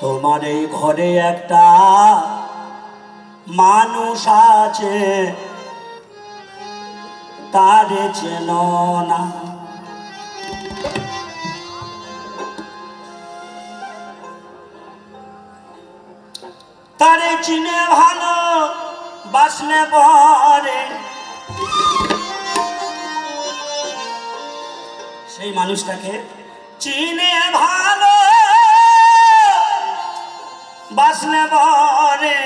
তোমার এই ঘরে একটা মানুষ আছে। তারে চেন না। তারে চিনে ভালো, বাসনে পরে। সেই মানুষটাকে চিনে ভালো বাসনে পরে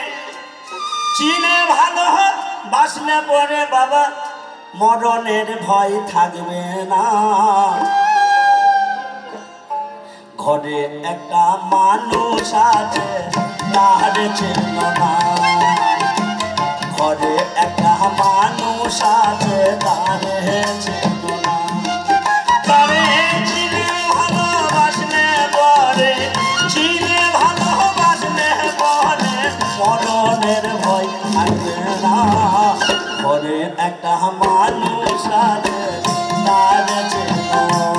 চিনে ভালো বাসলে পরে বাবা। মরণের ভয় থাকবে না। ঘরে একটা মানুষ আছে তার চেন না ঘরে একটা মানুষ ঘরে একটা মানুষ তার চেন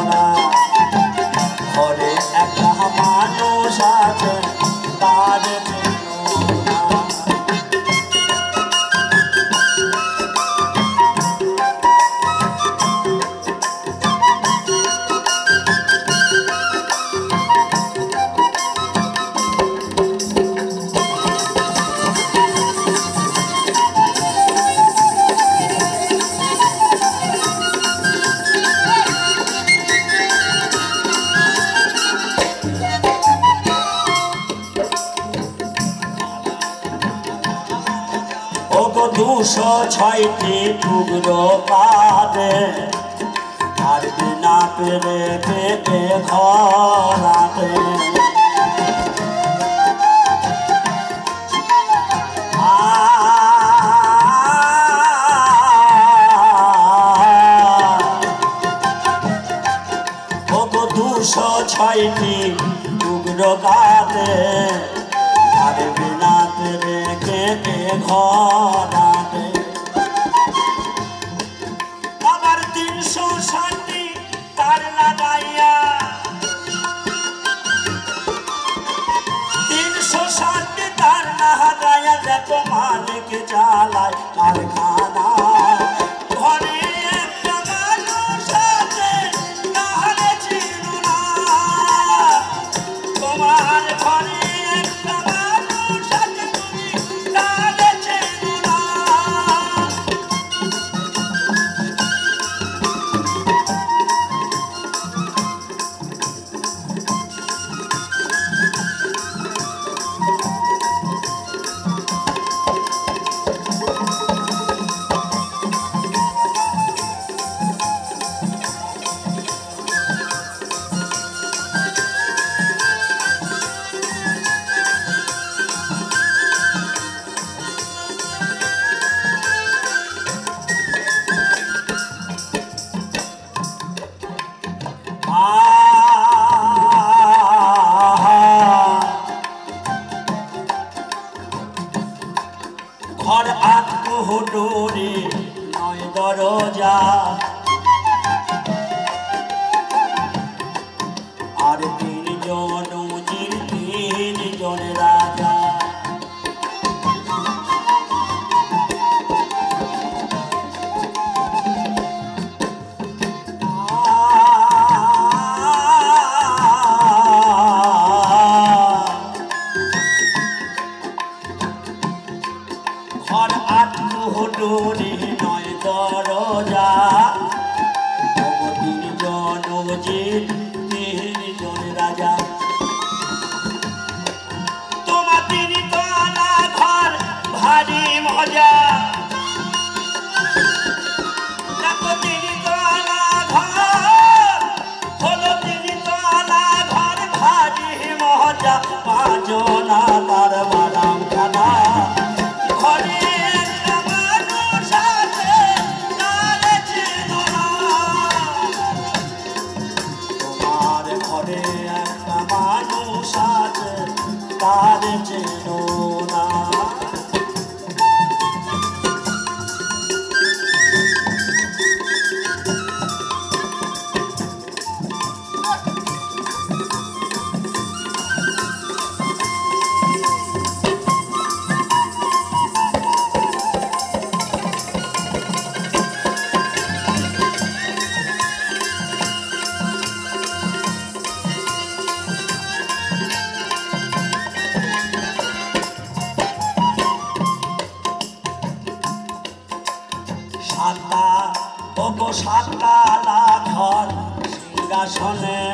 দুশো ছয়টি টুকরো পাবে। আর বিনা পেরে পেটে ঘরাতে দুশো ছয়টি টুকরো কেটে ঘরাতে আবার তিনশো ষাটটি তার লাগাইয়া। তিনশো ষাটটি তার না হারাইয়া দেখো মালিক জ্বালায় কারখানা ঘর আত্মহুডুরি নয় দরজা। ঘর আত্মহুডুরি নয় দরজা। তিনজন উজির তিনজন রাজা। তিনি তোলা ঘর ভারী মজা। সাতলা ঘর সিংহাসনে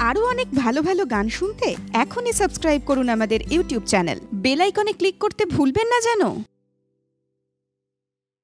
আরও অনেক ভালো ভালো গান শুনতে এখনই সাবস্ক্রাইব করুন আমাদের ইউটিউব চ্যানেল। বেল আইকনে ক্লিক করতে ভুলবেন না যেন।